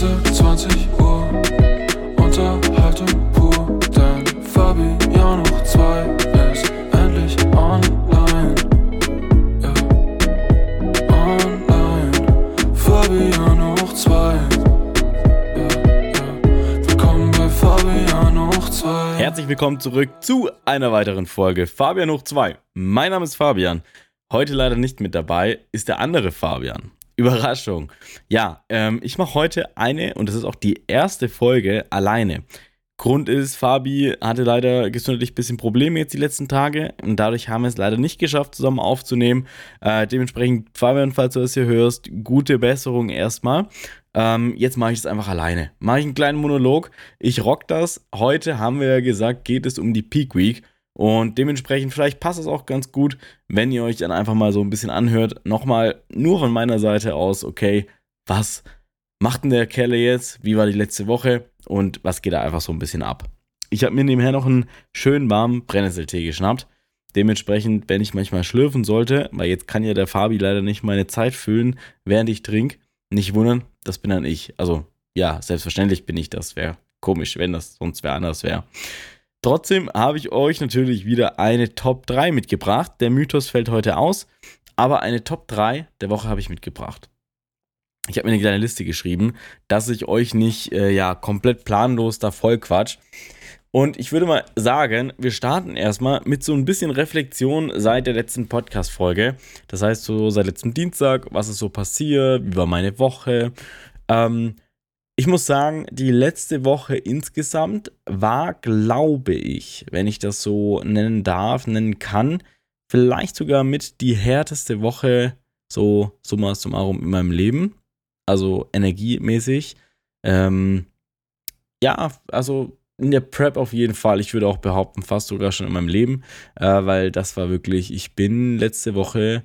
Insel 20 Uhr, Unterhaltung pur, denn Fabian hoch 2 ist endlich online. Ja, online. Fabian hoch 2. Ja, ja. Willkommen bei Fabian hoch 2. Herzlich willkommen zurück zu einer weiteren Folge Fabian hoch 2. Mein Name ist Fabian. Heute leider nicht mit dabei ist der andere Fabian. Überraschung. Ja, ähm, ich mache heute eine und das ist auch die erste Folge alleine. Grund ist, Fabi hatte leider gesundheitlich ein bisschen Probleme jetzt die letzten Tage und dadurch haben wir es leider nicht geschafft, zusammen aufzunehmen. Äh, dementsprechend, Fabian, falls du das hier hörst, gute Besserung erstmal. Ähm, jetzt mache ich es einfach alleine. Mache ich einen kleinen Monolog. Ich rock das. Heute haben wir ja gesagt, geht es um die Peak Week. Und dementsprechend, vielleicht passt es auch ganz gut, wenn ihr euch dann einfach mal so ein bisschen anhört. Nochmal nur von meiner Seite aus, okay, was macht denn der Kerle jetzt? Wie war die letzte Woche? Und was geht da einfach so ein bisschen ab? Ich habe mir nebenher noch einen schönen warmen Brennnesseltee geschnappt. Dementsprechend, wenn ich manchmal schlürfen sollte, weil jetzt kann ja der Fabi leider nicht meine Zeit füllen, während ich trinke, nicht wundern, das bin dann ich. Also, ja, selbstverständlich bin ich das. Wäre komisch, wenn das sonst wer anders wäre. Trotzdem habe ich euch natürlich wieder eine Top 3 mitgebracht. Der Mythos fällt heute aus, aber eine Top 3 der Woche habe ich mitgebracht. Ich habe mir eine kleine Liste geschrieben, dass ich euch nicht äh, ja komplett planlos da voll quatsch. Und ich würde mal sagen, wir starten erstmal mit so ein bisschen Reflexion seit der letzten Podcast-Folge. Das heißt, so seit letztem Dienstag, was ist so passiert, wie war meine Woche. Ähm, ich muss sagen, die letzte Woche insgesamt war, glaube ich, wenn ich das so nennen darf, nennen kann, vielleicht sogar mit die härteste Woche so summa summarum in meinem Leben. Also energiemäßig. Ähm, ja, also in der Prep auf jeden Fall. Ich würde auch behaupten, fast sogar schon in meinem Leben, äh, weil das war wirklich, ich bin letzte Woche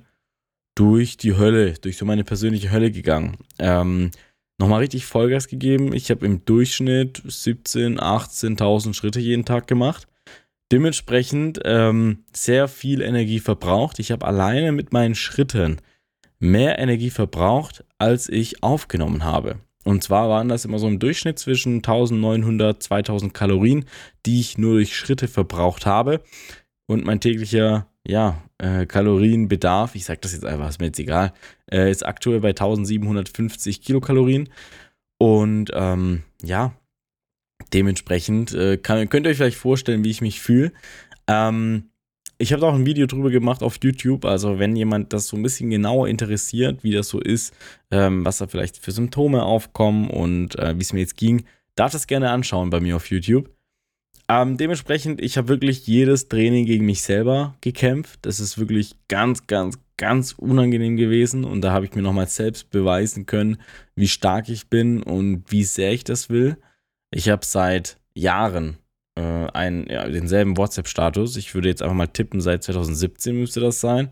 durch die Hölle, durch so meine persönliche Hölle gegangen. Ähm, nochmal richtig Vollgas gegeben. Ich habe im Durchschnitt 17.000, 18.000 Schritte jeden Tag gemacht. Dementsprechend ähm, sehr viel Energie verbraucht. Ich habe alleine mit meinen Schritten mehr Energie verbraucht, als ich aufgenommen habe. Und zwar waren das immer so im Durchschnitt zwischen 1900, 2000 Kalorien, die ich nur durch Schritte verbraucht habe. Und mein täglicher ja, äh, Kalorienbedarf, ich sage das jetzt einfach, ist mir jetzt egal, äh, ist aktuell bei 1750 Kilokalorien. Und ähm, ja, dementsprechend äh, kann, könnt ihr euch vielleicht vorstellen, wie ich mich fühle. Ähm, ich habe auch ein Video drüber gemacht auf YouTube. Also, wenn jemand das so ein bisschen genauer interessiert, wie das so ist, ähm, was da vielleicht für Symptome aufkommen und äh, wie es mir jetzt ging, darf das gerne anschauen bei mir auf YouTube. Ähm, dementsprechend, ich habe wirklich jedes Training gegen mich selber gekämpft. Das ist wirklich ganz, ganz, ganz unangenehm gewesen. Und da habe ich mir nochmal selbst beweisen können, wie stark ich bin und wie sehr ich das will. Ich habe seit Jahren äh, einen, ja, denselben WhatsApp-Status. Ich würde jetzt einfach mal tippen, seit 2017 müsste das sein.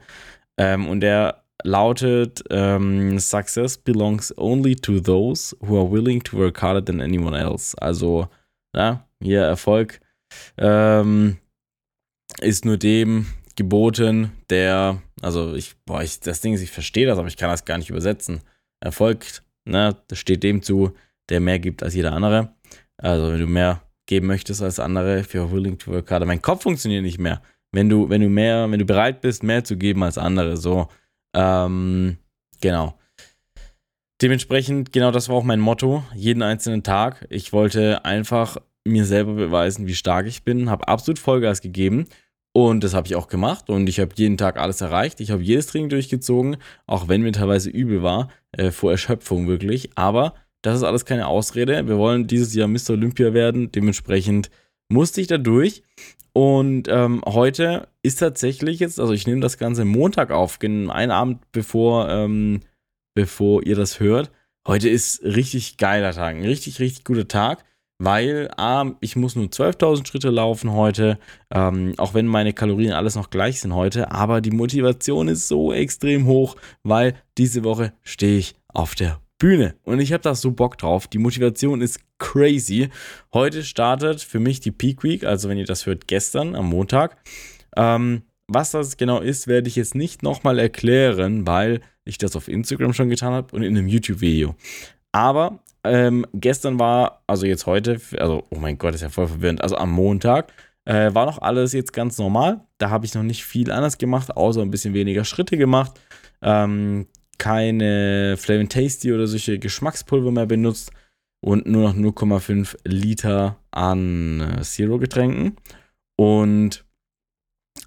Ähm, und der lautet: ähm, Success belongs only to those who are willing to work harder than anyone else. Also, ja, hier Erfolg ähm, ist nur dem geboten, der, also ich, boah, ich, das Ding ist, ich verstehe das, aber ich kann das gar nicht übersetzen. Erfolg, ne, das steht dem zu, der mehr gibt als jeder andere. Also wenn du mehr geben möchtest als andere, if willing to work harder. Mein Kopf funktioniert nicht mehr. Wenn du, wenn du mehr, wenn du bereit bist, mehr zu geben als andere, so, ähm, genau. Dementsprechend, genau das war auch mein Motto, jeden einzelnen Tag. Ich wollte einfach mir selber beweisen, wie stark ich bin, habe absolut Vollgas gegeben und das habe ich auch gemacht und ich habe jeden Tag alles erreicht. Ich habe jedes Training durchgezogen, auch wenn mir teilweise übel war, äh, vor Erschöpfung wirklich. Aber das ist alles keine Ausrede. Wir wollen dieses Jahr Mr. Olympia werden. Dementsprechend musste ich da durch. Und ähm, heute ist tatsächlich jetzt, also ich nehme das Ganze Montag auf, einen Abend bevor, ähm, bevor ihr das hört. Heute ist richtig geiler Tag, ein richtig, richtig guter Tag weil A, ich muss nur 12.000 Schritte laufen heute, ähm, auch wenn meine Kalorien alles noch gleich sind heute, aber die Motivation ist so extrem hoch, weil diese Woche stehe ich auf der Bühne und ich habe da so Bock drauf. Die Motivation ist crazy. Heute startet für mich die Peak Week, also wenn ihr das hört, gestern am Montag. Ähm, was das genau ist, werde ich jetzt nicht nochmal erklären, weil ich das auf Instagram schon getan habe und in einem YouTube-Video. Aber ähm, gestern war, also jetzt heute, also oh mein Gott, ist ja voll verwirrend, also am Montag äh, war noch alles jetzt ganz normal. Da habe ich noch nicht viel anders gemacht, außer ein bisschen weniger Schritte gemacht. Ähm, keine Flavin Tasty oder solche Geschmackspulver mehr benutzt und nur noch 0,5 Liter an äh, Zero-Getränken. Und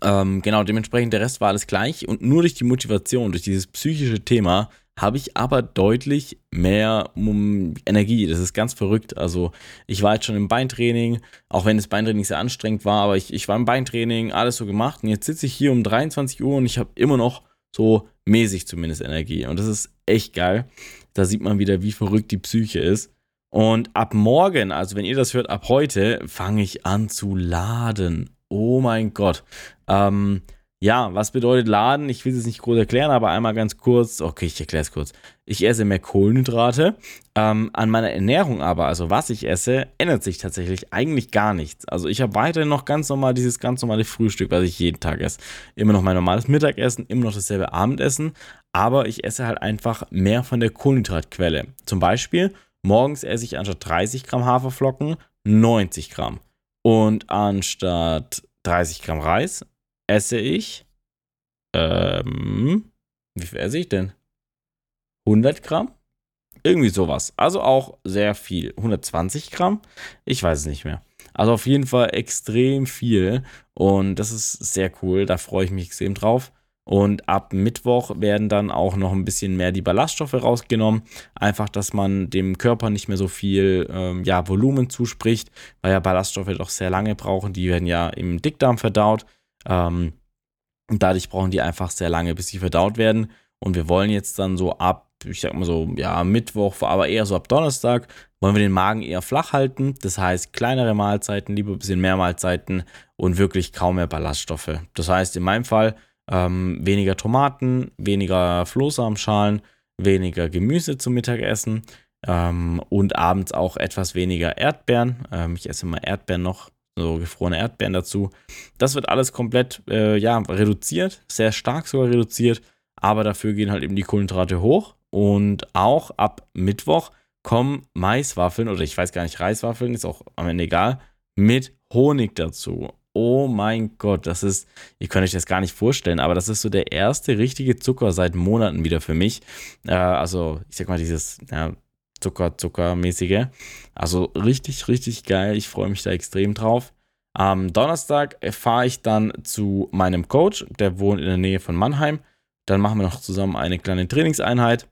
ähm, genau, dementsprechend der Rest war alles gleich und nur durch die Motivation, durch dieses psychische Thema habe ich aber deutlich mehr Energie. Das ist ganz verrückt. Also ich war jetzt schon im Beintraining, auch wenn das Beintraining sehr anstrengend war, aber ich, ich war im Beintraining, alles so gemacht und jetzt sitze ich hier um 23 Uhr und ich habe immer noch so mäßig zumindest Energie und das ist echt geil. Da sieht man wieder, wie verrückt die Psyche ist. Und ab morgen, also wenn ihr das hört, ab heute, fange ich an zu laden. Oh mein Gott. Ähm, ja, was bedeutet Laden? Ich will es nicht groß erklären, aber einmal ganz kurz. Okay, ich erkläre es kurz. Ich esse mehr Kohlenhydrate. Ähm, an meiner Ernährung aber, also was ich esse, ändert sich tatsächlich eigentlich gar nichts. Also ich habe weiterhin noch ganz normal dieses ganz normale Frühstück, was ich jeden Tag esse. Immer noch mein normales Mittagessen, immer noch dasselbe Abendessen. Aber ich esse halt einfach mehr von der Kohlenhydratquelle. Zum Beispiel, morgens esse ich anstatt 30 Gramm Haferflocken 90 Gramm. Und anstatt 30 Gramm Reis esse ich, ähm, wie viel esse ich denn? 100 Gramm? Irgendwie sowas. Also auch sehr viel. 120 Gramm? Ich weiß es nicht mehr. Also auf jeden Fall extrem viel. Und das ist sehr cool. Da freue ich mich extrem drauf. Und ab Mittwoch werden dann auch noch ein bisschen mehr die Ballaststoffe rausgenommen. Einfach, dass man dem Körper nicht mehr so viel ähm, ja, Volumen zuspricht, weil ja Ballaststoffe doch sehr lange brauchen. Die werden ja im Dickdarm verdaut. Ähm, und dadurch brauchen die einfach sehr lange, bis sie verdaut werden. Und wir wollen jetzt dann so ab, ich sag mal so, ja, Mittwoch, aber eher so ab Donnerstag, wollen wir den Magen eher flach halten. Das heißt, kleinere Mahlzeiten, lieber ein bisschen mehr Mahlzeiten und wirklich kaum mehr Ballaststoffe. Das heißt, in meinem Fall ähm, weniger Tomaten, weniger Flohsamenschalen, weniger Gemüse zum Mittagessen ähm, und abends auch etwas weniger Erdbeeren. Ähm, ich esse mal Erdbeeren noch so gefrorene Erdbeeren dazu. Das wird alles komplett äh, ja, reduziert, sehr stark sogar reduziert, aber dafür gehen halt eben die Kohlenhydrate hoch und auch ab Mittwoch kommen Maiswaffeln oder ich weiß gar nicht, Reiswaffeln, ist auch am Ende egal, mit Honig dazu. Oh mein Gott, das ist, ihr könnt euch das gar nicht vorstellen, aber das ist so der erste richtige Zucker seit Monaten wieder für mich. Äh, also, ich sag mal, dieses ja, Zucker, Zuckermäßige. Also richtig, richtig geil. Ich freue mich da extrem drauf. Am Donnerstag fahre ich dann zu meinem Coach, der wohnt in der Nähe von Mannheim. Dann machen wir noch zusammen eine kleine Trainingseinheit.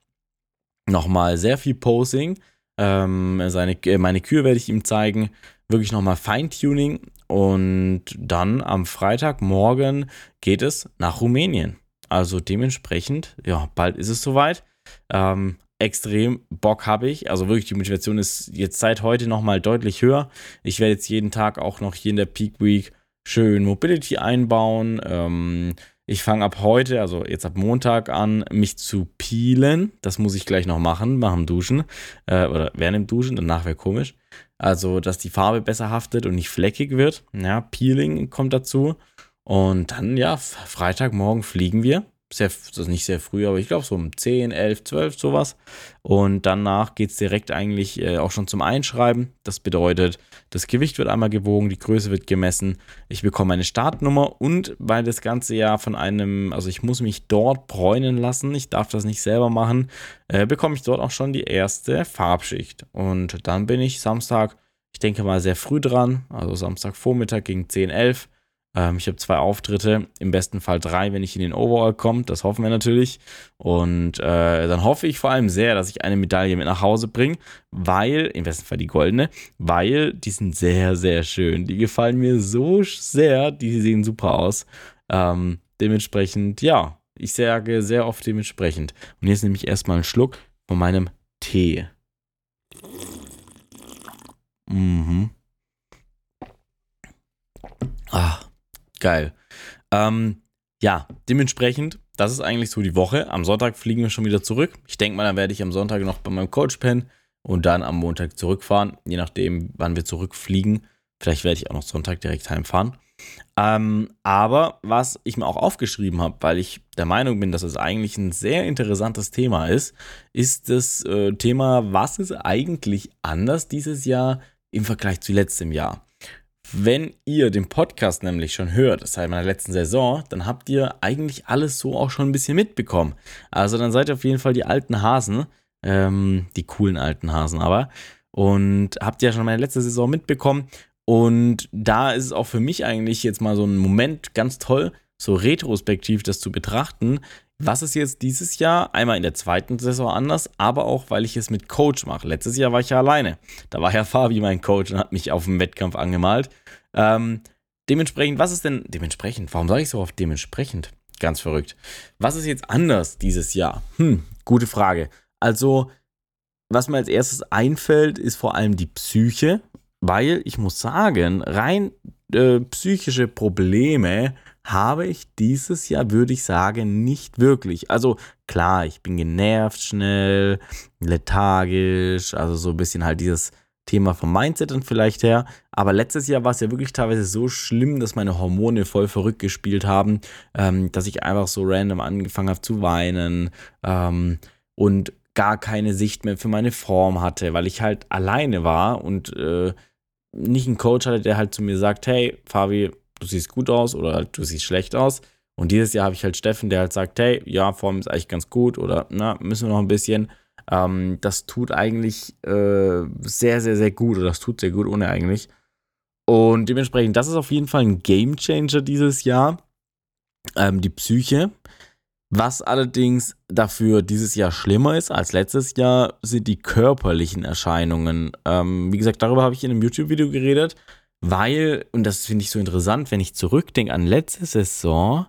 Nochmal sehr viel Posing. Ähm, seine, äh, meine Kür werde ich ihm zeigen. Wirklich nochmal Feintuning. Und dann am Freitagmorgen geht es nach Rumänien. Also dementsprechend, ja, bald ist es soweit. Ähm, extrem Bock habe ich. Also wirklich, die Motivation ist jetzt seit heute nochmal deutlich höher. Ich werde jetzt jeden Tag auch noch hier in der Peak Week schön Mobility einbauen. Ähm, ich fange ab heute, also jetzt ab Montag an, mich zu peelen. Das muss ich gleich noch machen, nach dem Duschen. Äh, oder während dem Duschen, danach wäre komisch. Also, dass die Farbe besser haftet und nicht fleckig wird. Ja, Peeling kommt dazu. Und dann, ja, Freitagmorgen fliegen wir sehr, das ist nicht sehr früh, aber ich glaube so um 10, 11, 12 sowas. Und danach geht es direkt eigentlich äh, auch schon zum Einschreiben. Das bedeutet, das Gewicht wird einmal gewogen, die Größe wird gemessen, ich bekomme eine Startnummer und weil das Ganze ja von einem, also ich muss mich dort bräunen lassen, ich darf das nicht selber machen, äh, bekomme ich dort auch schon die erste Farbschicht. Und dann bin ich Samstag, ich denke mal sehr früh dran, also Samstagvormittag gegen 10, 11 ähm, ich habe zwei Auftritte, im besten Fall drei, wenn ich in den Overall komme. Das hoffen wir natürlich. Und äh, dann hoffe ich vor allem sehr, dass ich eine Medaille mit nach Hause bringe, weil, im besten Fall die goldene, weil die sind sehr, sehr schön. Die gefallen mir so sehr, die sehen super aus. Ähm, dementsprechend, ja, ich sage sehr oft dementsprechend. Und jetzt nehme ich erstmal einen Schluck von meinem Tee. Mhm. Ah, Geil. Ähm, ja, dementsprechend, das ist eigentlich so die Woche. Am Sonntag fliegen wir schon wieder zurück. Ich denke mal, dann werde ich am Sonntag noch bei meinem Coach pennen und dann am Montag zurückfahren, je nachdem, wann wir zurückfliegen. Vielleicht werde ich auch noch Sonntag direkt heimfahren. Ähm, aber was ich mir auch aufgeschrieben habe, weil ich der Meinung bin, dass es eigentlich ein sehr interessantes Thema ist, ist das äh, Thema, was ist eigentlich anders dieses Jahr im Vergleich zu letztem Jahr? Wenn ihr den Podcast nämlich schon hört, seit meiner letzten Saison, dann habt ihr eigentlich alles so auch schon ein bisschen mitbekommen. Also dann seid ihr auf jeden Fall die alten Hasen, ähm, die coolen alten Hasen aber. Und habt ja schon meine letzte Saison mitbekommen. Und da ist es auch für mich eigentlich jetzt mal so ein Moment ganz toll, so retrospektiv das zu betrachten. Was ist jetzt dieses Jahr? Einmal in der zweiten Saison anders, aber auch, weil ich es mit Coach mache. Letztes Jahr war ich ja alleine. Da war ja Fabi mein Coach und hat mich auf dem Wettkampf angemalt. Ähm, dementsprechend, was ist denn dementsprechend? Warum sage ich so oft dementsprechend? Ganz verrückt. Was ist jetzt anders dieses Jahr? Hm, gute Frage. Also, was mir als erstes einfällt, ist vor allem die Psyche weil ich muss sagen, rein äh, psychische Probleme habe ich dieses Jahr, würde ich sagen, nicht wirklich. Also klar, ich bin genervt schnell, lethargisch, also so ein bisschen halt dieses Thema vom Mindset dann vielleicht her. Aber letztes Jahr war es ja wirklich teilweise so schlimm, dass meine Hormone voll verrückt gespielt haben, ähm, dass ich einfach so random angefangen habe zu weinen ähm, und gar keine Sicht mehr für meine Form hatte, weil ich halt alleine war und äh, nicht einen Coach hatte, der halt zu mir sagt, hey, Fabi, du siehst gut aus oder du siehst schlecht aus. Und dieses Jahr habe ich halt Steffen, der halt sagt, hey, ja, Form ist eigentlich ganz gut oder na, müssen wir noch ein bisschen. Ähm, das tut eigentlich äh, sehr, sehr, sehr gut oder das tut sehr gut ohne eigentlich. Und dementsprechend, das ist auf jeden Fall ein Game Changer dieses Jahr. Ähm, die Psyche. Was allerdings dafür dieses Jahr schlimmer ist als letztes Jahr, sind die körperlichen Erscheinungen. Ähm, wie gesagt, darüber habe ich in einem YouTube-Video geredet, weil, und das finde ich so interessant, wenn ich zurückdenke an letzte Saison,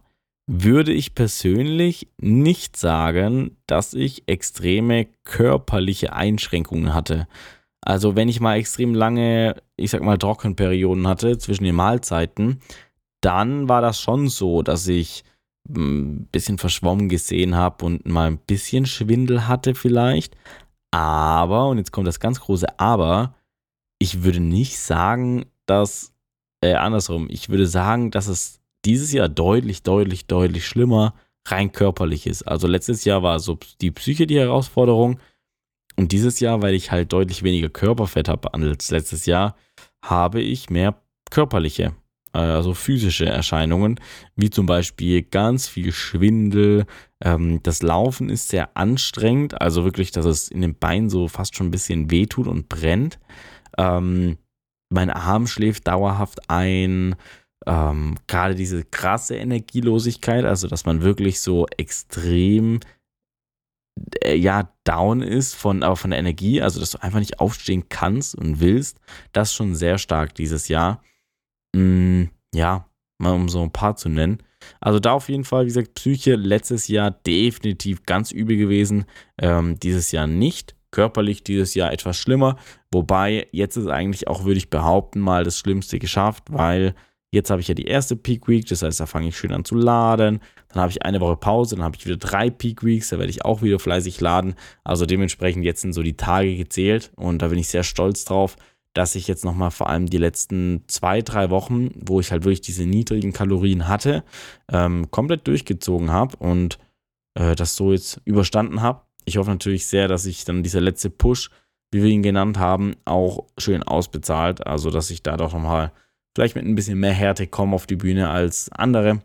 würde ich persönlich nicht sagen, dass ich extreme körperliche Einschränkungen hatte. Also wenn ich mal extrem lange, ich sag mal, Trockenperioden hatte zwischen den Mahlzeiten, dann war das schon so, dass ich ein bisschen verschwommen gesehen habe und mal ein bisschen Schwindel hatte vielleicht. Aber, und jetzt kommt das ganz große Aber, ich würde nicht sagen, dass, äh, andersrum, ich würde sagen, dass es dieses Jahr deutlich, deutlich, deutlich schlimmer rein körperlich ist. Also letztes Jahr war so die Psyche die Herausforderung und dieses Jahr, weil ich halt deutlich weniger Körperfett habe als letztes Jahr, habe ich mehr körperliche also physische Erscheinungen, wie zum Beispiel ganz viel Schwindel. Ähm, das Laufen ist sehr anstrengend, also wirklich, dass es in den Beinen so fast schon ein bisschen wehtut und brennt. Ähm, mein Arm schläft dauerhaft ein. Ähm, Gerade diese krasse Energielosigkeit, also dass man wirklich so extrem äh, ja, down ist von, aber von der Energie, also dass du einfach nicht aufstehen kannst und willst, das schon sehr stark dieses Jahr. Mm, ja, mal um so ein paar zu nennen. Also da auf jeden Fall, wie gesagt, Psyche letztes Jahr definitiv ganz übel gewesen. Ähm, dieses Jahr nicht. Körperlich dieses Jahr etwas schlimmer. Wobei jetzt ist eigentlich auch, würde ich behaupten, mal das Schlimmste geschafft, weil jetzt habe ich ja die erste Peak Week. Das heißt, da fange ich schön an zu laden. Dann habe ich eine Woche Pause. Dann habe ich wieder drei Peak Weeks. Da werde ich auch wieder fleißig laden. Also dementsprechend jetzt sind so die Tage gezählt und da bin ich sehr stolz drauf dass ich jetzt nochmal vor allem die letzten zwei, drei Wochen, wo ich halt wirklich diese niedrigen Kalorien hatte, ähm, komplett durchgezogen habe und äh, das so jetzt überstanden habe. Ich hoffe natürlich sehr, dass ich dann dieser letzte Push, wie wir ihn genannt haben, auch schön ausbezahlt. Also, dass ich da doch nochmal vielleicht mit ein bisschen mehr Härte komme auf die Bühne als andere.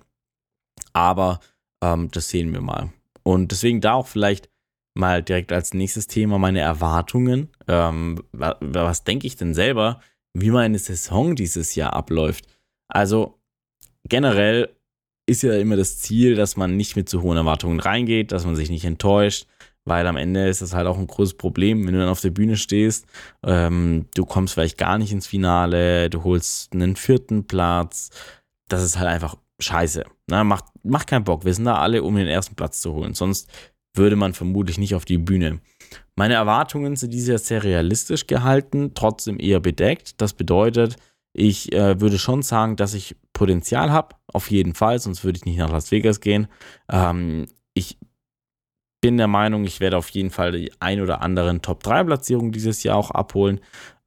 Aber ähm, das sehen wir mal. Und deswegen da auch vielleicht mal direkt als nächstes Thema meine Erwartungen. Ähm, was, was denke ich denn selber, wie meine Saison dieses Jahr abläuft? Also generell ist ja immer das Ziel, dass man nicht mit zu hohen Erwartungen reingeht, dass man sich nicht enttäuscht, weil am Ende ist das halt auch ein großes Problem, wenn du dann auf der Bühne stehst, ähm, du kommst vielleicht gar nicht ins Finale, du holst einen vierten Platz, das ist halt einfach scheiße. Na, macht, macht keinen Bock. Wir sind da alle, um den ersten Platz zu holen. Sonst würde man vermutlich nicht auf die Bühne. Meine Erwartungen sind dieses Jahr sehr realistisch gehalten, trotzdem eher bedeckt. Das bedeutet, ich äh, würde schon sagen, dass ich Potenzial habe, auf jeden Fall, sonst würde ich nicht nach Las Vegas gehen. Ähm, ich bin der Meinung, ich werde auf jeden Fall die ein oder anderen Top-3-Platzierungen dieses Jahr auch abholen.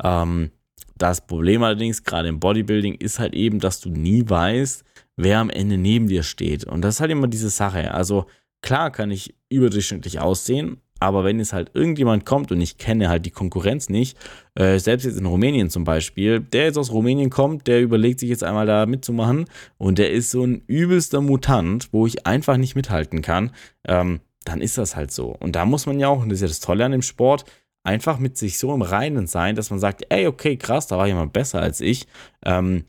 Ähm, Das Problem allerdings, gerade im Bodybuilding, ist halt eben, dass du nie weißt, wer am Ende neben dir steht. Und das ist halt immer diese Sache. Also klar kann ich überdurchschnittlich aussehen, aber wenn jetzt halt irgendjemand kommt und ich kenne halt die Konkurrenz nicht, äh, selbst jetzt in Rumänien zum Beispiel, der jetzt aus Rumänien kommt, der überlegt sich jetzt einmal da mitzumachen und der ist so ein übelster Mutant, wo ich einfach nicht mithalten kann, ähm, dann ist das halt so. Und da muss man ja auch, und das ist ja das Tolle an dem Sport, einfach mit sich so im Reinen sein, dass man sagt, ey, okay, krass, da war jemand besser als ich. Ähm,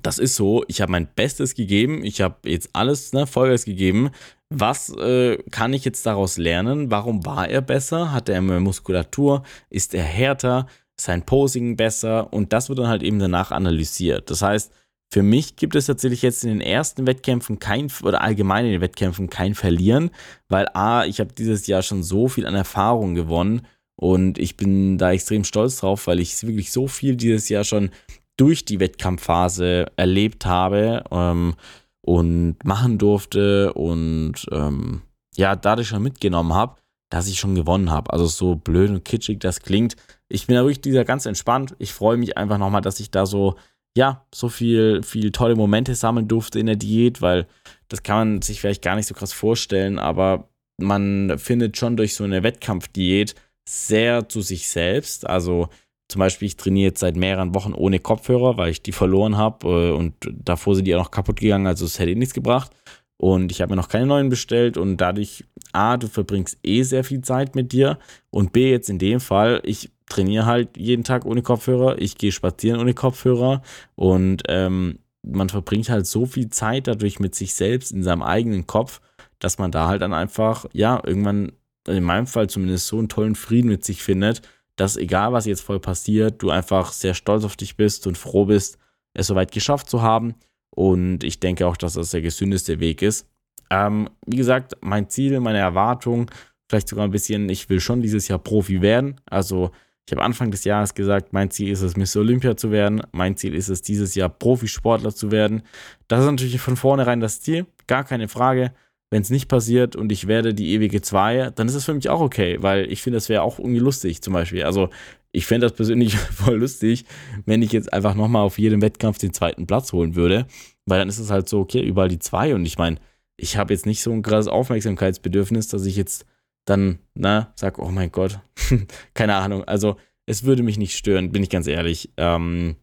das ist so, ich habe mein Bestes gegeben, ich habe jetzt alles ne, Vollgas gegeben. Was äh, kann ich jetzt daraus lernen? Warum war er besser? Hat er mehr Muskulatur? Ist er härter? Sein Posing besser? Und das wird dann halt eben danach analysiert. Das heißt, für mich gibt es tatsächlich jetzt in den ersten Wettkämpfen kein, oder allgemein in den Wettkämpfen kein Verlieren, weil A, ich habe dieses Jahr schon so viel an Erfahrung gewonnen und ich bin da extrem stolz drauf, weil ich wirklich so viel dieses Jahr schon durch die Wettkampfphase erlebt habe ähm, und machen durfte und ähm, ja, dadurch schon mitgenommen habe, dass ich schon gewonnen habe. Also so blöd und kitschig das klingt. Ich bin da wirklich dieser ganz entspannt. Ich freue mich einfach nochmal, dass ich da so, ja, so viel, viel tolle Momente sammeln durfte in der Diät, weil das kann man sich vielleicht gar nicht so krass vorstellen, aber man findet schon durch so eine Wettkampfdiät sehr zu sich selbst. Also zum Beispiel, ich trainiere jetzt seit mehreren Wochen ohne Kopfhörer, weil ich die verloren habe äh, und davor sind die auch noch kaputt gegangen, also es hätte eh nichts gebracht. Und ich habe mir noch keine neuen bestellt und dadurch, A, du verbringst eh sehr viel Zeit mit dir und B, jetzt in dem Fall, ich trainiere halt jeden Tag ohne Kopfhörer, ich gehe spazieren ohne Kopfhörer und ähm, man verbringt halt so viel Zeit dadurch mit sich selbst in seinem eigenen Kopf, dass man da halt dann einfach, ja, irgendwann, in meinem Fall zumindest, so einen tollen Frieden mit sich findet, dass egal was jetzt voll passiert, du einfach sehr stolz auf dich bist und froh bist, es soweit geschafft zu haben. Und ich denke auch, dass das der gesündeste Weg ist. Ähm, wie gesagt, mein Ziel, meine Erwartung, vielleicht sogar ein bisschen, ich will schon dieses Jahr Profi werden. Also ich habe Anfang des Jahres gesagt, mein Ziel ist es, Miss Olympia zu werden. Mein Ziel ist es, dieses Jahr Profisportler zu werden. Das ist natürlich von vornherein das Ziel, gar keine Frage wenn es nicht passiert und ich werde die ewige 2, dann ist es für mich auch okay, weil ich finde, das wäre auch irgendwie lustig zum Beispiel. Also ich fände das persönlich voll lustig, wenn ich jetzt einfach nochmal auf jedem Wettkampf den zweiten Platz holen würde, weil dann ist es halt so, okay, überall die 2 und ich meine, ich habe jetzt nicht so ein krasses Aufmerksamkeitsbedürfnis, dass ich jetzt dann, na, sag, oh mein Gott, keine Ahnung. Also es würde mich nicht stören, bin ich ganz ehrlich. Ähm,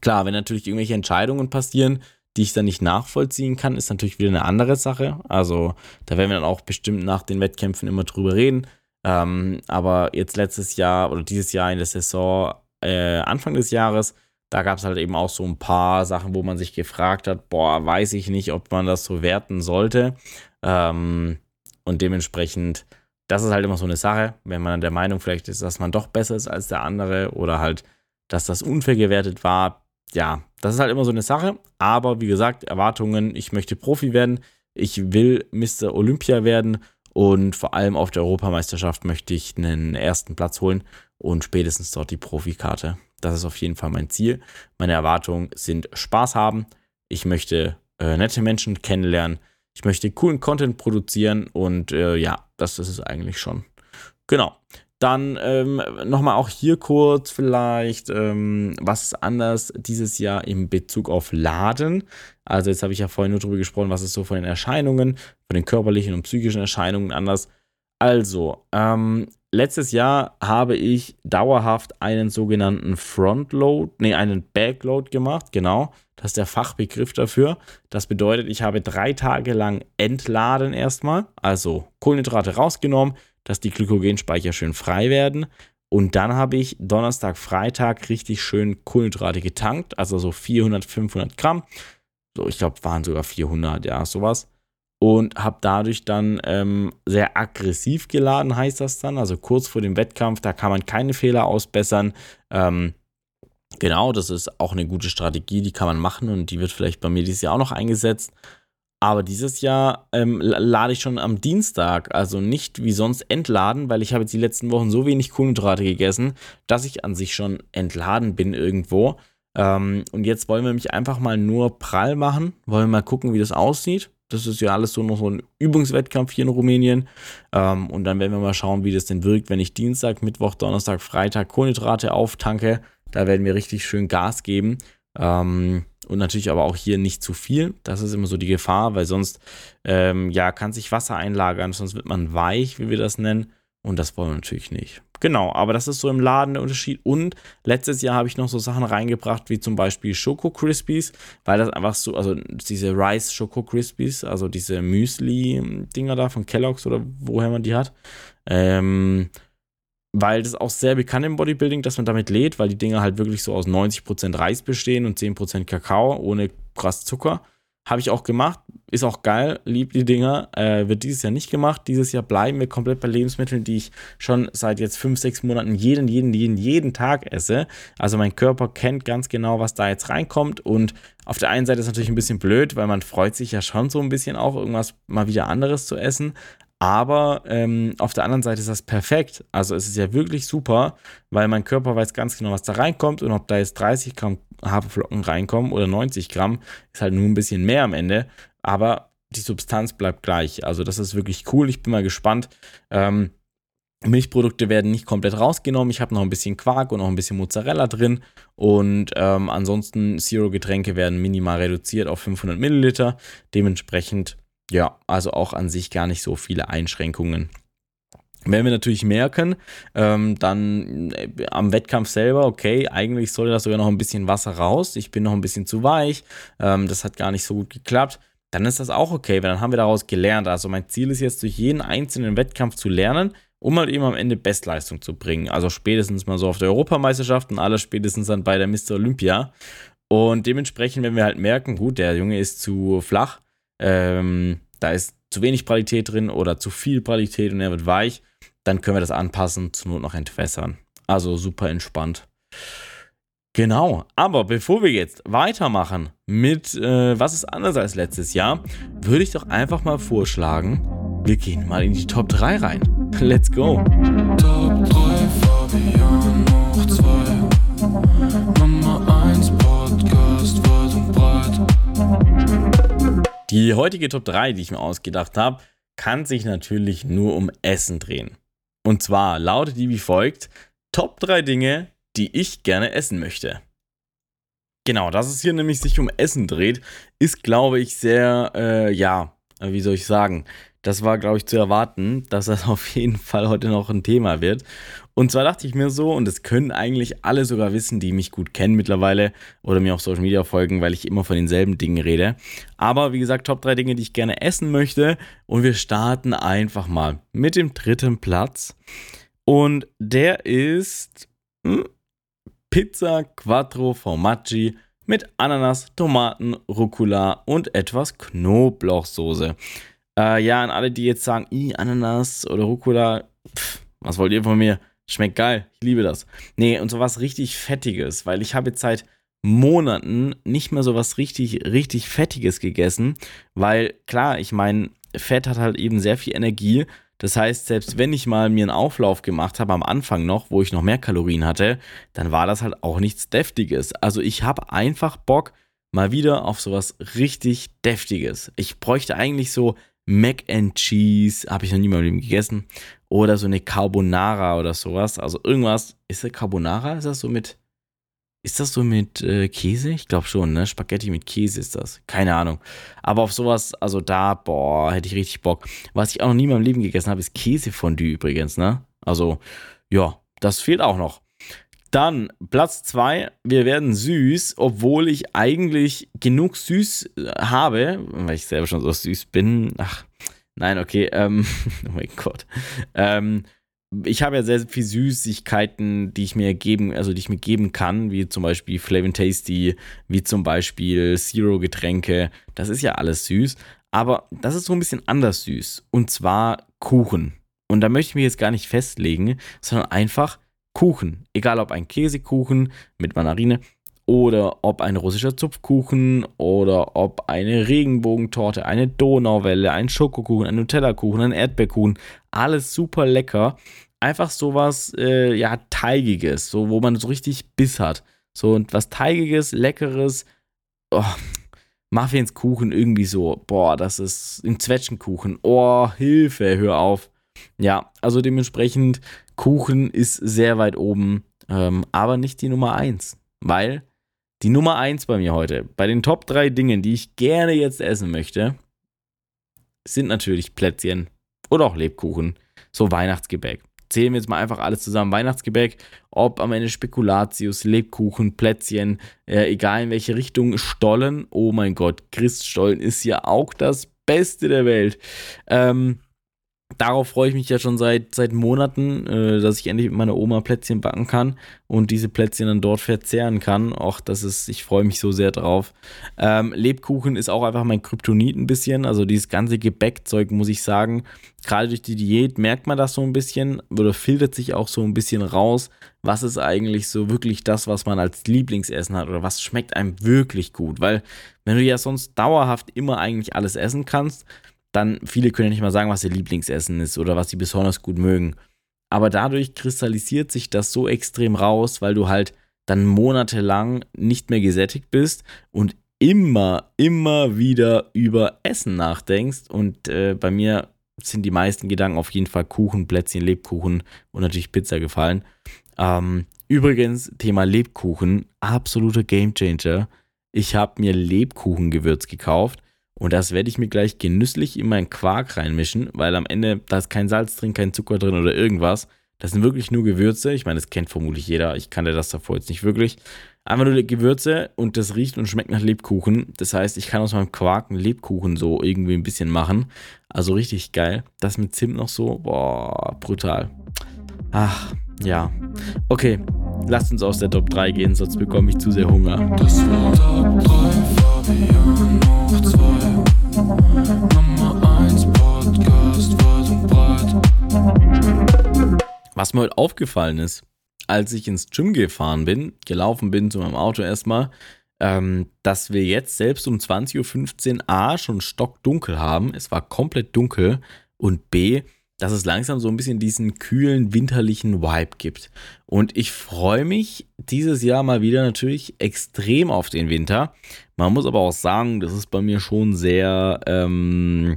klar, wenn natürlich irgendwelche Entscheidungen passieren, die ich dann nicht nachvollziehen kann, ist natürlich wieder eine andere Sache. Also da werden wir dann auch bestimmt nach den Wettkämpfen immer drüber reden. Ähm, aber jetzt letztes Jahr oder dieses Jahr in der Saison, äh, Anfang des Jahres, da gab es halt eben auch so ein paar Sachen, wo man sich gefragt hat, boah, weiß ich nicht, ob man das so werten sollte. Ähm, und dementsprechend, das ist halt immer so eine Sache, wenn man der Meinung vielleicht ist, dass man doch besser ist als der andere oder halt, dass das unfair gewertet war, ja, das ist halt immer so eine Sache. Aber wie gesagt, Erwartungen, ich möchte Profi werden, ich will Mr. Olympia werden und vor allem auf der Europameisterschaft möchte ich einen ersten Platz holen und spätestens dort die Profikarte. Das ist auf jeden Fall mein Ziel. Meine Erwartungen sind Spaß haben. Ich möchte äh, nette Menschen kennenlernen. Ich möchte coolen Content produzieren und äh, ja, das ist es eigentlich schon. Genau. Dann ähm, nochmal auch hier kurz vielleicht, ähm, was ist anders dieses Jahr in Bezug auf Laden. Also jetzt habe ich ja vorhin nur darüber gesprochen, was ist so von den Erscheinungen, von den körperlichen und psychischen Erscheinungen anders. Also, ähm, letztes Jahr habe ich dauerhaft einen sogenannten Frontload, nee, einen Backload gemacht, genau. Das ist der Fachbegriff dafür. Das bedeutet, ich habe drei Tage lang entladen erstmal, also Kohlenhydrate rausgenommen, dass die Glykogenspeicher schön frei werden. Und dann habe ich Donnerstag, Freitag richtig schön Kohlenhydrate getankt, also so 400, 500 Gramm. So, ich glaube, waren sogar 400, ja, sowas. Und habe dadurch dann ähm, sehr aggressiv geladen, heißt das dann. Also kurz vor dem Wettkampf, da kann man keine Fehler ausbessern. Ähm, genau, das ist auch eine gute Strategie, die kann man machen und die wird vielleicht bei mir dieses Jahr auch noch eingesetzt. Aber dieses Jahr ähm, lade ich schon am Dienstag, also nicht wie sonst entladen, weil ich habe jetzt die letzten Wochen so wenig Kohlenhydrate gegessen, dass ich an sich schon entladen bin irgendwo. Ähm, und jetzt wollen wir mich einfach mal nur prall machen, wollen wir mal gucken, wie das aussieht. Das ist ja alles so noch so ein Übungswettkampf hier in Rumänien. Ähm, und dann werden wir mal schauen, wie das denn wirkt, wenn ich Dienstag, Mittwoch, Donnerstag, Freitag Kohlenhydrate auftanke. Da werden wir richtig schön Gas geben. Ähm, und natürlich aber auch hier nicht zu viel. Das ist immer so die Gefahr, weil sonst ähm, ja, kann sich Wasser einlagern, sonst wird man weich, wie wir das nennen. Und das wollen wir natürlich nicht. Genau, aber das ist so im Laden der Unterschied. Und letztes Jahr habe ich noch so Sachen reingebracht, wie zum Beispiel Schoko Crispies, weil das einfach so, also diese Rice Schoko Crispies, also diese Müsli-Dinger da von Kellogg's oder woher man die hat. Ähm, weil das auch sehr bekannt im Bodybuilding, dass man damit lädt, weil die Dinger halt wirklich so aus 90% Reis bestehen und 10% Kakao ohne krass Zucker. Habe ich auch gemacht, ist auch geil, lieb die Dinger. Äh, wird dieses Jahr nicht gemacht. Dieses Jahr bleiben wir komplett bei Lebensmitteln, die ich schon seit jetzt 5, 6 Monaten jeden, jeden, jeden, jeden Tag esse. Also mein Körper kennt ganz genau, was da jetzt reinkommt. Und auf der einen Seite ist es natürlich ein bisschen blöd, weil man freut sich ja schon so ein bisschen auch, irgendwas mal wieder anderes zu essen. Aber ähm, auf der anderen Seite ist das perfekt. Also es ist ja wirklich super, weil mein Körper weiß ganz genau, was da reinkommt und ob da jetzt 30 Gramm Haferflocken reinkommen oder 90 Gramm, ist halt nur ein bisschen mehr am Ende. Aber die Substanz bleibt gleich. Also das ist wirklich cool. Ich bin mal gespannt. Ähm, Milchprodukte werden nicht komplett rausgenommen. Ich habe noch ein bisschen Quark und noch ein bisschen Mozzarella drin. Und ähm, ansonsten Zero-Getränke werden minimal reduziert auf 500 Milliliter. Dementsprechend ja, also auch an sich gar nicht so viele Einschränkungen. Wenn wir natürlich merken, ähm, dann äh, am Wettkampf selber, okay, eigentlich soll da sogar noch ein bisschen Wasser raus, ich bin noch ein bisschen zu weich, ähm, das hat gar nicht so gut geklappt, dann ist das auch okay, weil dann haben wir daraus gelernt. Also mein Ziel ist jetzt durch jeden einzelnen Wettkampf zu lernen, um halt eben am Ende Bestleistung zu bringen. Also spätestens mal so auf der Europameisterschaft und alles spätestens dann bei der Mr. Olympia. Und dementsprechend, wenn wir halt merken, gut, der Junge ist zu flach, ähm, da ist zu wenig Qualität drin oder zu viel Qualität und er wird weich, dann können wir das anpassen, zur Not noch entwässern. Also super entspannt. Genau, aber bevor wir jetzt weitermachen mit äh, was ist anders als letztes Jahr, würde ich doch einfach mal vorschlagen, wir gehen mal in die Top 3 rein. Let's go. Top 3 Fabian Die heutige Top 3, die ich mir ausgedacht habe, kann sich natürlich nur um Essen drehen. Und zwar lautet die wie folgt: Top 3 Dinge, die ich gerne essen möchte. Genau, dass es hier nämlich sich um Essen dreht, ist, glaube ich, sehr, äh, ja, wie soll ich sagen, das war, glaube ich, zu erwarten, dass das auf jeden Fall heute noch ein Thema wird. Und zwar dachte ich mir so, und das können eigentlich alle sogar wissen, die mich gut kennen mittlerweile oder mir auf Social Media folgen, weil ich immer von denselben Dingen rede. Aber wie gesagt, Top 3 Dinge, die ich gerne essen möchte. Und wir starten einfach mal mit dem dritten Platz. Und der ist hm, Pizza Quattro Formaggi mit Ananas, Tomaten, Rucola und etwas Knoblauchsoße. Äh, ja, an alle, die jetzt sagen, Ananas oder Rucola, pff, was wollt ihr von mir? Schmeckt geil, ich liebe das. Nee, und sowas richtig Fettiges, weil ich habe jetzt seit Monaten nicht mehr sowas richtig, richtig Fettiges gegessen, weil klar, ich meine, Fett hat halt eben sehr viel Energie. Das heißt, selbst wenn ich mal mir einen Auflauf gemacht habe am Anfang noch, wo ich noch mehr Kalorien hatte, dann war das halt auch nichts Deftiges. Also ich habe einfach Bock mal wieder auf sowas richtig Deftiges. Ich bräuchte eigentlich so Mac and Cheese, habe ich noch nie mal gegessen. Oder so eine Carbonara oder sowas. Also irgendwas. Ist das Carbonara? Ist das so mit. Ist das so mit äh, Käse? Ich glaube schon, ne? Spaghetti mit Käse ist das. Keine Ahnung. Aber auf sowas, also da, boah, hätte ich richtig Bock. Was ich auch noch nie in meinem Leben gegessen habe, ist Käsefondue übrigens, ne? Also, ja, das fehlt auch noch. Dann Platz 2, wir werden süß, obwohl ich eigentlich genug süß äh, habe, weil ich selber schon so süß bin. Ach, nein, okay, ähm, oh mein Gott. Ähm, ich habe ja sehr, sehr viel Süßigkeiten, die ich mir geben, also die ich mir geben kann, wie zum Beispiel Flavin Tasty, wie zum Beispiel Zero Getränke. Das ist ja alles süß, aber das ist so ein bisschen anders süß. Und zwar Kuchen. Und da möchte ich mich jetzt gar nicht festlegen, sondern einfach Kuchen. Egal ob ein Käsekuchen mit Mandarine oder ob ein russischer Zupfkuchen oder ob eine Regenbogentorte, eine Donauwelle, ein Schokokuchen, ein Nutella-Kuchen, ein Erdbeerkuchen. Alles super lecker. Einfach sowas, äh, ja, Teigiges, so, wo man so richtig Biss hat. So und was Teigiges, Leckeres. Oh, Muffinskuchen irgendwie so. Boah, das ist ein Zwetschgenkuchen. Oh, Hilfe, hör auf. Ja, also dementsprechend Kuchen ist sehr weit oben. ähm, aber nicht die Nummer 1, weil die Nummer 1 bei mir heute, bei den Top 3 Dingen, die ich gerne jetzt essen möchte, sind natürlich Plätzchen oder auch Lebkuchen, so Weihnachtsgebäck. Zählen wir jetzt mal einfach alles zusammen. Weihnachtsgebäck, ob am Ende Spekulatius, Lebkuchen, Plätzchen, äh, egal in welche Richtung, Stollen. Oh mein Gott, Christstollen ist ja auch das Beste der Welt. Ähm, darauf freue ich mich ja schon seit, seit Monaten, äh, dass ich endlich mit meiner Oma Plätzchen backen kann und diese Plätzchen dann dort verzehren kann. Auch das ist, ich freue mich so sehr drauf. Ähm, Lebkuchen ist auch einfach mein Kryptonit ein bisschen. Also dieses ganze Gebäckzeug, muss ich sagen. Gerade durch die Diät merkt man das so ein bisschen oder filtert sich auch so ein bisschen raus, was ist eigentlich so wirklich das, was man als Lieblingsessen hat oder was schmeckt einem wirklich gut. Weil wenn du ja sonst dauerhaft immer eigentlich alles essen kannst, dann viele können ja nicht mal sagen, was ihr Lieblingsessen ist oder was sie besonders gut mögen. Aber dadurch kristallisiert sich das so extrem raus, weil du halt dann monatelang nicht mehr gesättigt bist und immer, immer wieder über Essen nachdenkst. Und äh, bei mir sind die meisten Gedanken auf jeden Fall Kuchen, Plätzchen, Lebkuchen und natürlich Pizza gefallen. Ähm, übrigens, Thema Lebkuchen, absoluter Gamechanger. Ich habe mir Lebkuchengewürz gekauft und das werde ich mir gleich genüsslich in meinen Quark reinmischen, weil am Ende, da ist kein Salz drin, kein Zucker drin oder irgendwas. Das sind wirklich nur Gewürze. Ich meine, das kennt vermutlich jeder. Ich kannte das davor jetzt nicht wirklich. Einfach nur Gewürze und das riecht und schmeckt nach Lebkuchen. Das heißt, ich kann aus meinem Quark einen Lebkuchen so irgendwie ein bisschen machen. Also richtig geil. Das mit Zimt noch so, boah, brutal. Ach, ja. Okay, lasst uns aus der Top 3 gehen, sonst bekomme ich zu sehr Hunger. Das war Top 3, Fabian Was mir heute aufgefallen ist, als ich ins Gym gefahren bin, gelaufen bin zu meinem Auto erstmal, ähm, dass wir jetzt selbst um 20.15 Uhr A schon stockdunkel haben. Es war komplett dunkel und B, dass es langsam so ein bisschen diesen kühlen, winterlichen Vibe gibt. Und ich freue mich dieses Jahr mal wieder natürlich extrem auf den Winter. Man muss aber auch sagen, das ist bei mir schon sehr ähm,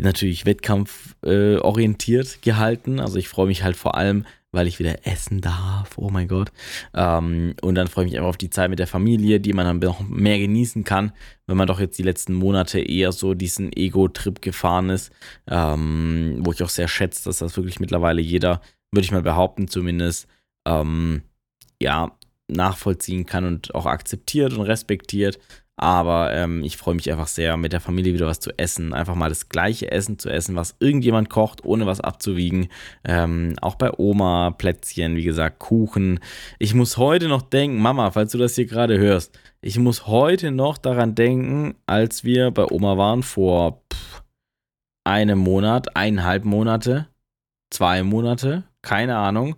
natürlich wettkampforientiert äh, gehalten. Also ich freue mich halt vor allem weil ich wieder essen darf. Oh mein Gott. Ähm, und dann freue ich mich einfach auf die Zeit mit der Familie, die man dann noch mehr genießen kann, wenn man doch jetzt die letzten Monate eher so diesen Ego-Trip gefahren ist, ähm, wo ich auch sehr schätze, dass das wirklich mittlerweile jeder, würde ich mal behaupten, zumindest, ähm, ja, nachvollziehen kann und auch akzeptiert und respektiert. Aber ähm, ich freue mich einfach sehr, mit der Familie wieder was zu essen. Einfach mal das gleiche Essen zu essen, was irgendjemand kocht, ohne was abzuwiegen. Ähm, auch bei Oma, Plätzchen, wie gesagt, Kuchen. Ich muss heute noch denken, Mama, falls du das hier gerade hörst, ich muss heute noch daran denken, als wir bei Oma waren vor pff, einem Monat, eineinhalb Monate, zwei Monate, keine Ahnung.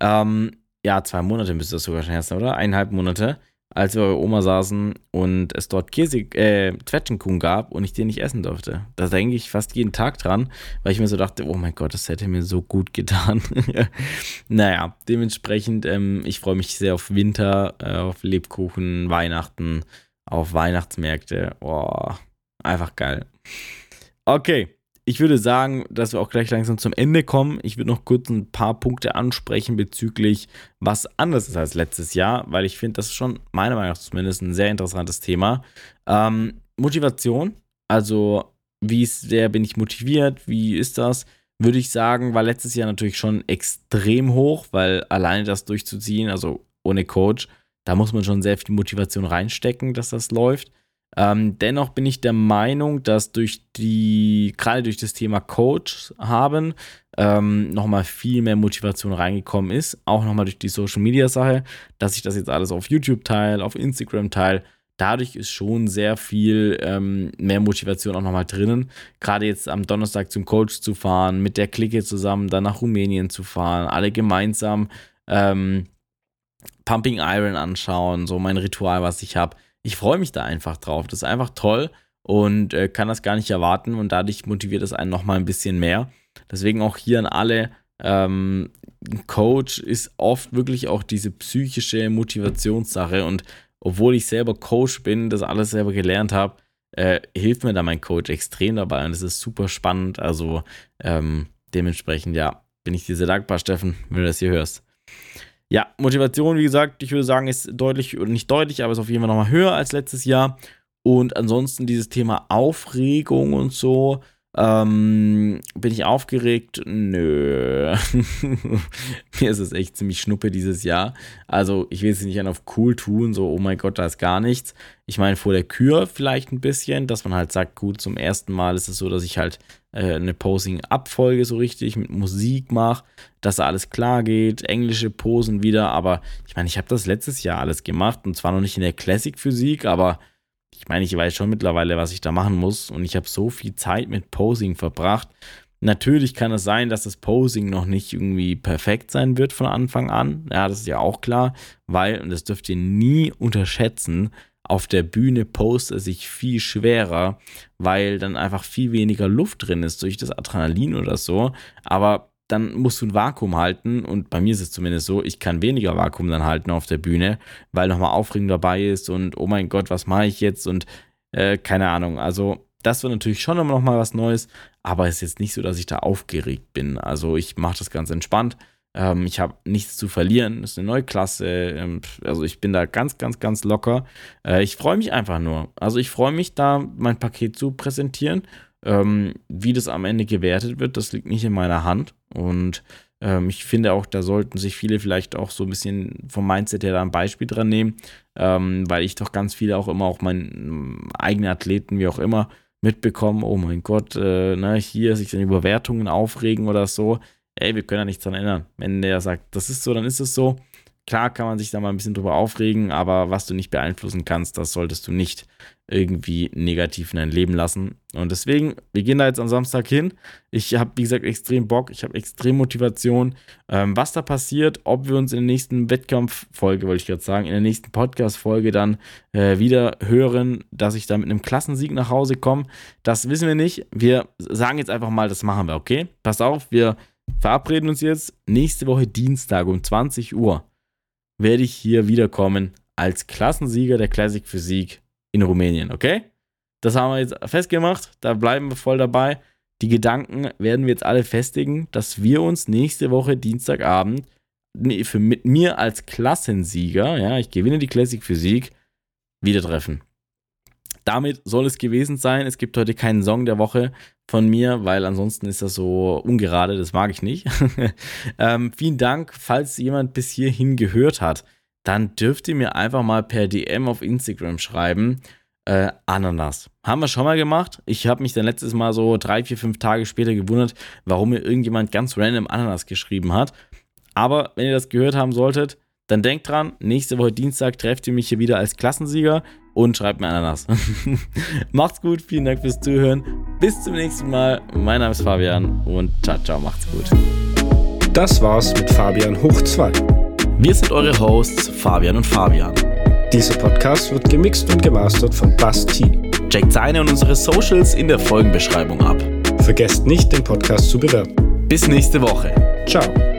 Ähm, ja, zwei Monate müsste das sogar schon sein, oder? Eineinhalb Monate als wir bei Oma saßen und es dort Käse, äh, Zwetschgenkuchen gab und ich den nicht essen durfte. Da denke ich fast jeden Tag dran, weil ich mir so dachte, oh mein Gott, das hätte mir so gut getan. naja, dementsprechend, ähm, ich freue mich sehr auf Winter, äh, auf Lebkuchen, Weihnachten, auf Weihnachtsmärkte. Oh, einfach geil. Okay, ich würde sagen, dass wir auch gleich langsam zum Ende kommen. Ich würde noch kurz ein paar Punkte ansprechen bezüglich, was anders ist als letztes Jahr, weil ich finde, das ist schon meiner Meinung nach zumindest ein sehr interessantes Thema. Ähm, Motivation, also wie ist der, bin ich motiviert, wie ist das? Würde ich sagen, war letztes Jahr natürlich schon extrem hoch, weil alleine das durchzuziehen, also ohne Coach, da muss man schon sehr viel Motivation reinstecken, dass das läuft. Ähm, dennoch bin ich der Meinung, dass durch die, gerade durch das Thema Coach haben, ähm, nochmal viel mehr Motivation reingekommen ist. Auch nochmal durch die Social Media Sache, dass ich das jetzt alles auf YouTube teile, auf Instagram teile. Dadurch ist schon sehr viel ähm, mehr Motivation auch nochmal drinnen. Gerade jetzt am Donnerstag zum Coach zu fahren, mit der Clique zusammen dann nach Rumänien zu fahren, alle gemeinsam ähm, Pumping Iron anschauen, so mein Ritual, was ich habe ich freue mich da einfach drauf. Das ist einfach toll und äh, kann das gar nicht erwarten und dadurch motiviert es einen nochmal ein bisschen mehr. Deswegen auch hier an alle, ähm, Coach ist oft wirklich auch diese psychische Motivationssache und obwohl ich selber Coach bin, das alles selber gelernt habe, äh, hilft mir da mein Coach extrem dabei und es ist super spannend. Also ähm, dementsprechend, ja, bin ich dir sehr dankbar, Steffen, wenn du das hier hörst. Ja, Motivation, wie gesagt, ich würde sagen, ist deutlich oder nicht deutlich, aber ist auf jeden Fall nochmal höher als letztes Jahr. Und ansonsten dieses Thema Aufregung und so. Ähm, bin ich aufgeregt? Nö. Mir ist es echt ziemlich schnuppe dieses Jahr. Also, ich will es nicht auf cool tun, so, oh mein Gott, da ist gar nichts. Ich meine, vor der Kür vielleicht ein bisschen, dass man halt sagt, gut, zum ersten Mal ist es so, dass ich halt äh, eine Posing-Abfolge so richtig mit Musik mache, dass alles klar geht, englische Posen wieder. Aber ich meine, ich habe das letztes Jahr alles gemacht und zwar noch nicht in der Classic-Physik, aber ich meine, ich weiß schon mittlerweile, was ich da machen muss und ich habe so viel Zeit mit Posing verbracht. Natürlich kann es sein, dass das Posing noch nicht irgendwie perfekt sein wird von Anfang an. Ja, das ist ja auch klar, weil, und das dürft ihr nie unterschätzen, auf der Bühne postet es sich viel schwerer, weil dann einfach viel weniger Luft drin ist durch das Adrenalin oder so. Aber dann musst du ein Vakuum halten und bei mir ist es zumindest so, ich kann weniger Vakuum dann halten auf der Bühne, weil nochmal Aufregung dabei ist und oh mein Gott, was mache ich jetzt und äh, keine Ahnung. Also das wird natürlich schon immer nochmal was Neues, aber es ist jetzt nicht so, dass ich da aufgeregt bin. Also ich mache das ganz entspannt. Ähm, ich habe nichts zu verlieren. Das ist eine neue Klasse. Ähm, also ich bin da ganz, ganz, ganz locker. Äh, ich freue mich einfach nur. Also ich freue mich da, mein Paket zu präsentieren ähm, wie das am Ende gewertet wird, das liegt nicht in meiner Hand. Und ähm, ich finde auch, da sollten sich viele vielleicht auch so ein bisschen vom Mindset her ein Beispiel dran nehmen, ähm, weil ich doch ganz viele auch immer, auch meinen eigenen Athleten, wie auch immer, mitbekommen, oh mein Gott, äh, ne, hier sich dann über Wertungen aufregen oder so. Ey, wir können ja nichts daran ändern. Wenn der sagt, das ist so, dann ist es so. Klar kann man sich da mal ein bisschen drüber aufregen, aber was du nicht beeinflussen kannst, das solltest du nicht irgendwie negativ in dein Leben lassen. Und deswegen, wir gehen da jetzt am Samstag hin. Ich habe, wie gesagt, extrem Bock, ich habe extrem Motivation. Ähm, was da passiert, ob wir uns in der nächsten Wettkampffolge, wollte ich gerade sagen, in der nächsten Podcast-Folge dann äh, wieder hören, dass ich da mit einem Klassensieg nach Hause komme, das wissen wir nicht. Wir sagen jetzt einfach mal, das machen wir, okay? Pass auf, wir verabreden uns jetzt nächste Woche Dienstag um 20 Uhr werde ich hier wiederkommen als Klassensieger der Classic Physik in Rumänien, okay? Das haben wir jetzt festgemacht, da bleiben wir voll dabei. Die Gedanken werden wir jetzt alle festigen, dass wir uns nächste Woche Dienstagabend für mit mir als Klassensieger, ja, ich gewinne die Classic Physik, wieder treffen. Damit soll es gewesen sein. Es gibt heute keinen Song der Woche von mir, weil ansonsten ist das so ungerade, das mag ich nicht. ähm, vielen Dank, falls jemand bis hierhin gehört hat, dann dürft ihr mir einfach mal per DM auf Instagram schreiben. Äh, Ananas. Haben wir schon mal gemacht. Ich habe mich dann letztes Mal so drei, vier, fünf Tage später gewundert, warum mir irgendjemand ganz random Ananas geschrieben hat. Aber wenn ihr das gehört haben solltet, dann denkt dran, nächste Woche Dienstag trefft ihr mich hier wieder als Klassensieger und schreibt mir Ananas. macht's gut, vielen Dank fürs Zuhören. Bis zum nächsten Mal. Mein Name ist Fabian und ciao, ciao, macht's gut. Das war's mit Fabian Hoch 2. Wir sind eure Hosts Fabian und Fabian. Dieser Podcast wird gemixt und gemastert von Bass T. Checkt seine und unsere Socials in der Folgenbeschreibung ab. Vergesst nicht, den Podcast zu bewerten. Bis nächste Woche. Ciao.